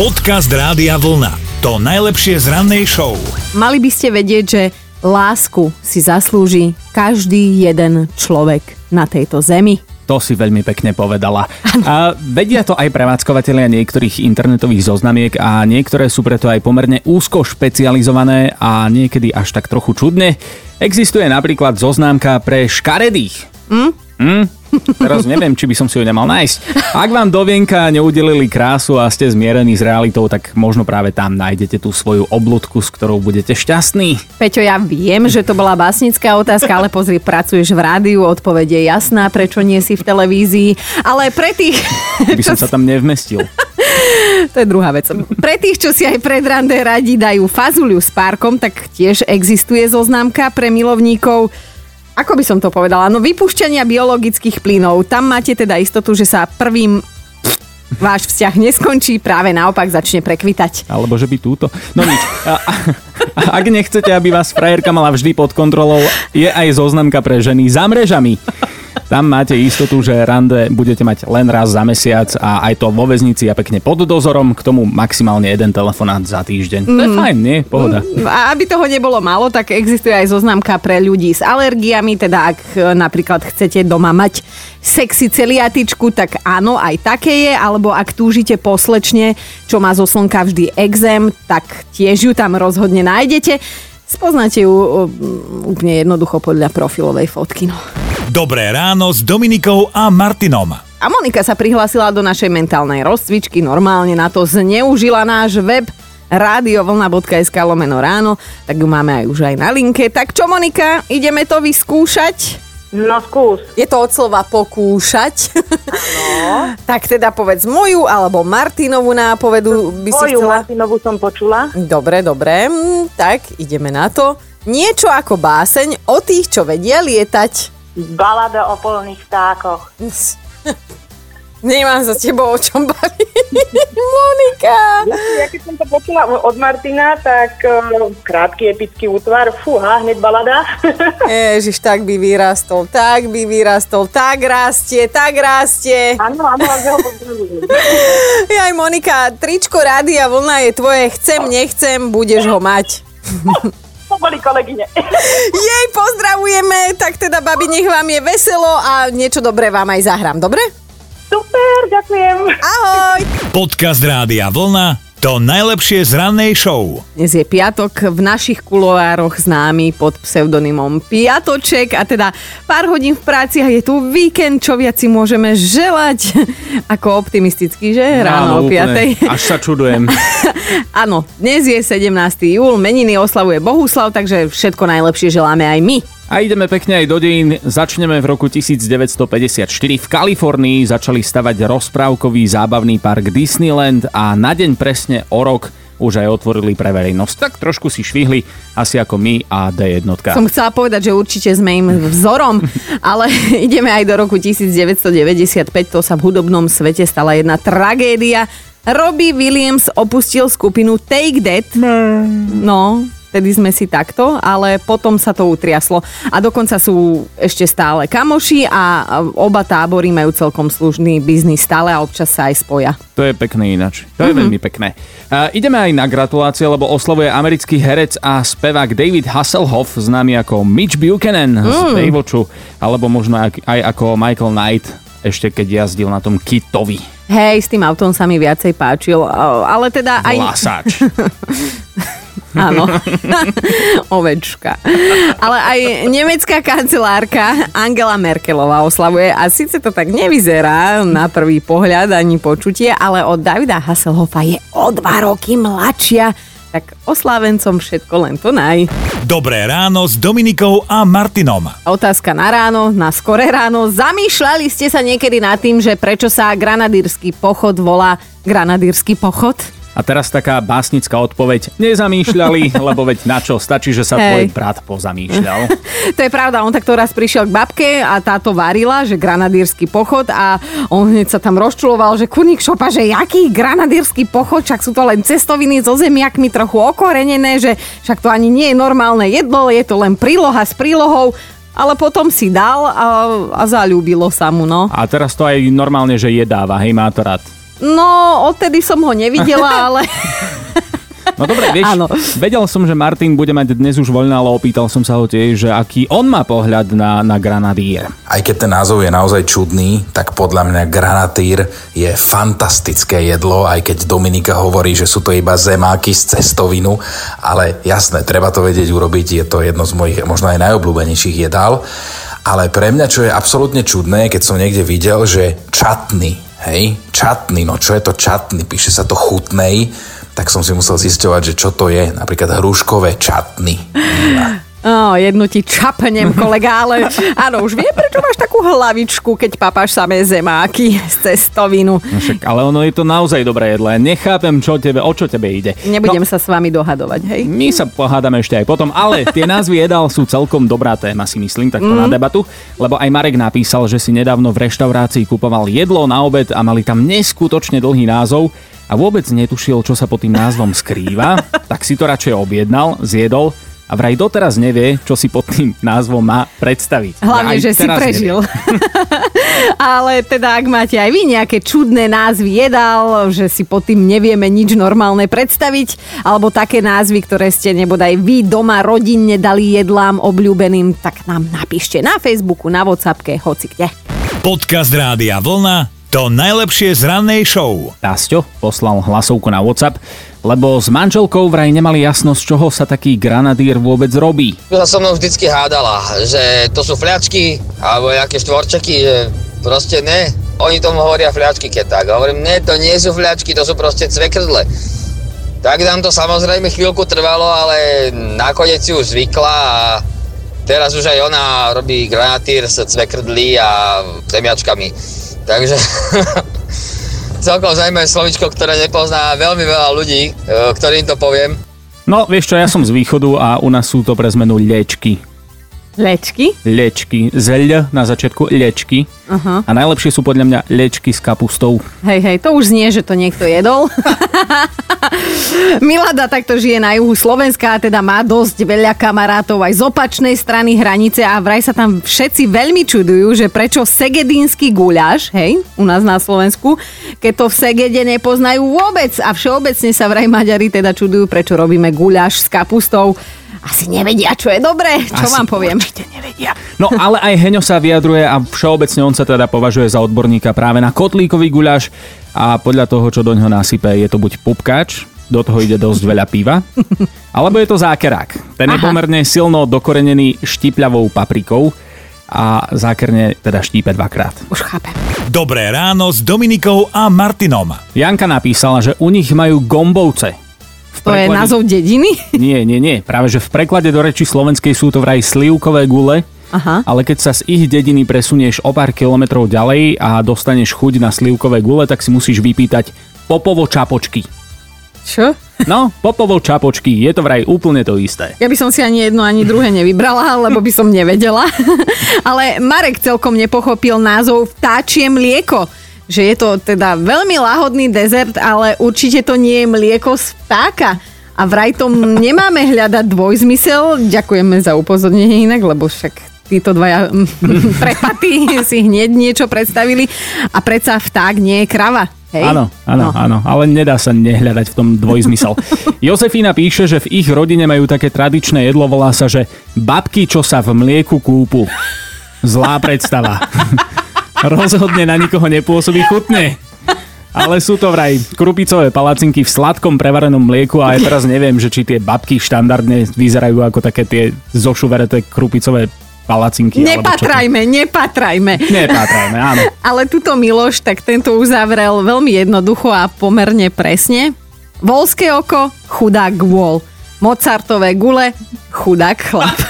Podcast Rádia Vlna. To najlepšie z rannej show. Mali by ste vedieť, že lásku si zaslúži každý jeden človek na tejto zemi. To si veľmi pekne povedala. A vedia to aj prevádzkovateľia niektorých internetových zoznamiek a niektoré sú preto aj pomerne úzko špecializované a niekedy až tak trochu čudne. Existuje napríklad zoznámka pre škaredých. Hm? Hm? Teraz neviem, či by som si ju nemal nájsť. Ak vám do vienka neudelili krásu a ste zmierení s realitou, tak možno práve tam nájdete tú svoju obludku, s ktorou budete šťastní. Peťo, ja viem, že to bola básnická otázka, ale pozri, pracuješ v rádiu, odpoveď je jasná, prečo nie si v televízii, ale pre tých... By som sa tam nevmestil. To je druhá vec. Pre tých, čo si aj pred rande radi dajú fazuliu s párkom, tak tiež existuje zoznámka pre milovníkov ako by som to povedala, no vypúšťania biologických plynov. Tam máte teda istotu, že sa prvým váš vzťah neskončí, práve naopak začne prekvitať. Alebo že by túto. No nič. A, a, ak nechcete, aby vás frajerka mala vždy pod kontrolou, je aj zoznamka pre ženy za mrežami. Tam máte istotu, že rande budete mať len raz za mesiac a aj to vo väznici a pekne pod dozorom, k tomu maximálne jeden telefonát za týždeň. Mm. To je fajn, nie? Pohoda. Mm. A aby toho nebolo málo, tak existuje aj zoznamka pre ľudí s alergiami, teda ak e, napríklad chcete doma mať sexy celiatičku, tak áno, aj také je, alebo ak túžite poslečne, čo má zo slnka vždy exém, tak tiež ju tam rozhodne nájdete. Spoznáte ju úplne jednoducho podľa profilovej fotky. No. Dobré ráno s Dominikou a Martinom. A Monika sa prihlásila do našej mentálnej rozcvičky, normálne na to zneužila náš web radiovlna.sk lomeno ráno, tak ju máme aj už aj na linke. Tak čo Monika, ideme to vyskúšať? No skús. Je to od slova pokúšať. No. tak teda povedz moju alebo Martinovú nápovedu by si Moju chcela... Martinovú som počula. Dobre, dobre. Mm, Tak, ideme na to. Niečo ako báseň o tých, čo vedia lietať. Balada o polných vtákoch. Nemám za tebou o čom baviť. Monika! Ja keď som to počula od Martina, tak uh, krátky epický útvar, fúha, hneď balada. Ježiš, tak by vyrastol, tak by vyrastol, tak rastie, tak rastie. Áno, áno. Jaj, Monika, tričko Rádia Vlna je tvoje, chcem, nechcem, budeš ho mať. Boli kolegyne. Jej, pozdravujeme, tak teda, babi, nech vám je veselo a niečo dobré vám aj zahrám, dobre? Super, ďakujem. Ahoj! Podcast Rádia Vlna. To najlepšie z rannej show. Dnes je piatok, v našich kuloároch známy pod pseudonymom Piatoček a teda pár hodín v práci a je tu víkend, čo viac si môžeme želať. Ako optimisticky, že? Ráno o úplne. 5. Až sa čudujem. Áno, dnes je 17. júl, meniny oslavuje Bohuslav, takže všetko najlepšie želáme aj my. A ideme pekne aj do dejín. Začneme v roku 1954. V Kalifornii začali stavať rozprávkový zábavný park Disneyland a na deň presne o rok už aj otvorili pre verejnosť. Tak trošku si švihli, asi ako my a D1. Som chcela povedať, že určite sme im vzorom, ale ideme aj do roku 1995, to sa v hudobnom svete stala jedna tragédia. Robbie Williams opustil skupinu Take That. No, vtedy sme si takto, ale potom sa to utriaslo. A dokonca sú ešte stále kamoši a oba tábory majú celkom slušný biznis stále a občas sa aj spoja. To je pekné ináč. To je veľmi pekné. Uh, ideme aj na gratulácie, lebo oslavuje americký herec a spevák David Hasselhoff, známy ako Mitch Buchanan z Baywatchu, alebo možno aj, ako Michael Knight, ešte keď jazdil na tom Kitovi. Hej, s tým autom sa mi viacej páčil, ale teda aj... Vlasáč. Áno, ovečka. Ale aj nemecká kancelárka Angela Merkelová oslavuje a síce to tak nevyzerá na prvý pohľad ani počutie, ale od Davida Hasselhoffa je o dva roky mladšia. Tak oslávencom všetko len to naj. Dobré ráno s Dominikou a Martinom. Otázka na ráno, na skoré ráno. Zamýšľali ste sa niekedy nad tým, že prečo sa granadírsky pochod volá granadírsky pochod? A teraz taká básnická odpoveď. Nezamýšľali, lebo veď na čo? Stačí, že sa Hej. tvoj brat pozamýšľal. To je pravda, on takto raz prišiel k babke a táto varila, že granadírsky pochod a on hneď sa tam rozčuloval, že kurník šopa, že jaký granadírsky pochod, však sú to len cestoviny so zemiakmi trochu okorenené, že však to ani nie je normálne jedlo, je to len príloha s prílohou. Ale potom si dal a, a zalúbilo sa mu, no. A teraz to aj normálne, že jedáva, hej, má to rád. No, odtedy som ho nevidela, ale... No dobre, vieš, Áno. vedel som, že Martin bude mať dnes už voľné, ale opýtal som sa ho tiež, že aký on má pohľad na, na Granadier. Aj keď ten názov je naozaj čudný, tak podľa mňa granatír je fantastické jedlo, aj keď Dominika hovorí, že sú to iba zemáky z cestovinu, ale jasné, treba to vedieť urobiť, je to jedno z mojich možno aj najobľúbenejších jedál. Ale pre mňa, čo je absolútne čudné, keď som niekde videl, že čatny, hej, čatny, no čo je to čatny, píše sa to chutnej, tak som si musel zisťovať, že čo to je, napríklad hruškové čatny. No, jednu ti čapnem, kolega, ale áno, už vie, prečo máš takú hlavičku, keď papáš samé zemáky z cestovinu. No však, ale ono je to naozaj dobré jedlo. Nechápem, čo tebe, o čo tebe ide. Nebudem no, sa s vami dohadovať, hej? My sa pohádame ešte aj potom, ale tie názvy jedál sú celkom dobrá téma, si myslím, takto mm. na debatu, lebo aj Marek napísal, že si nedávno v reštaurácii kupoval jedlo na obed a mali tam neskutočne dlhý názov a vôbec netušil, čo sa pod tým názvom skrýva, tak si to radšej objednal, zjedol a vraj doteraz nevie, čo si pod tým názvom má predstaviť. Hlavne, že si prežil. Ale teda, ak máte aj vy nejaké čudné názvy jedál, že si pod tým nevieme nič normálne predstaviť, alebo také názvy, ktoré ste nebodaj vy doma rodinne dali jedlám obľúbeným, tak nám napíšte na Facebooku, na Whatsappke, hoci kde. Podcast Rádia Vlna to najlepšie z rannej show. Tasťo poslal hlasovku na WhatsApp, lebo s manželkou vraj nemali jasnosť, z čoho sa taký granadír vôbec robí. sa so mnou vždycky hádala, že to sú fľačky alebo nejaké štvorčeky, že proste ne. Oni tomu hovoria fľačky, keď tak. A hovorím, ne, to nie sú fľačky, to sú proste cvekrdle. Tak nám to samozrejme chvíľku trvalo, ale nakoniec si už zvykla a teraz už aj ona robí granatír s cvekrdlí a zemiačkami. Takže celkom zaujímavé slovičko, ktoré nepozná veľmi veľa ľudí, e, ktorým to poviem. No, vieš čo, ja som z východu a u nás sú to pre zmenu liečky. Lečky? Liečky. Z L na začiatku liečky. Aha. A najlepšie sú podľa mňa liečky s kapustou. Hej, hej, to už znie, že to niekto jedol. Milada takto žije na juhu Slovenska a teda má dosť veľa kamarátov aj z opačnej strany hranice a vraj sa tam všetci veľmi čudujú, že prečo segedínsky guľáš, hej, u nás na Slovensku, keď to v Segede nepoznajú vôbec a všeobecne sa vraj Maďari teda čudujú, prečo robíme guľáš s kapustou. Asi nevedia, čo je dobré, čo Asi vám poviem. Určite nevedia. No ale aj Heňo sa vyjadruje a všeobecne on sa teda považuje za odborníka práve na kotlíkový guľáš a podľa toho, čo do ňoho nasype, je to buď pupkač, do toho ide dosť veľa piva, alebo je to zákerák. Ten je Aha. pomerne silno dokorenený štipľavou paprikou a zákerne teda štípe dvakrát. Už chápem. Dobré ráno s Dominikou a Martinom. Janka napísala, že u nich majú gombovce. To je preklade- názov dediny? Nie, nie, nie. Práve, že v preklade do reči slovenskej sú to vraj slivkové gule, Aha. ale keď sa z ich dediny presunieš o pár kilometrov ďalej a dostaneš chuť na slivkové gule, tak si musíš vypýtať popovo čapočky. Čo? No, popovo čapočky, je to vraj úplne to isté. Ja by som si ani jedno, ani druhé nevybrala, lebo by som nevedela. Ale Marek celkom nepochopil názov vtáčie mlieko. Že je to teda veľmi lahodný dezert, ale určite to nie je mlieko z vtáka. A vraj tom nemáme hľadať dvojzmysel. Ďakujeme za upozornenie inak, lebo však títo dvaja prepatí si hneď niečo predstavili. A predsa vták nie je krava. Hej? Áno, áno, No. áno, ale nedá sa nehľadať v tom dvojzmysel. Jozefína píše, že v ich rodine majú také tradičné jedlo, volá sa, že babky, čo sa v mlieku kúpu. Zlá predstava. Rozhodne na nikoho nepôsobí chutne. Ale sú to vraj krupicové palacinky v sladkom prevarenom mlieku a aj teraz neviem, že či tie babky štandardne vyzerajú ako také tie zošuvereté krupicové palacinky. alebo Nepatrajme, nepatrajme. Nepátrajme, áno. Ale tuto Miloš, tak tento uzavrel veľmi jednoducho a pomerne presne. Volské oko, chudák vôľ. Mozartové gule, chudák chlap.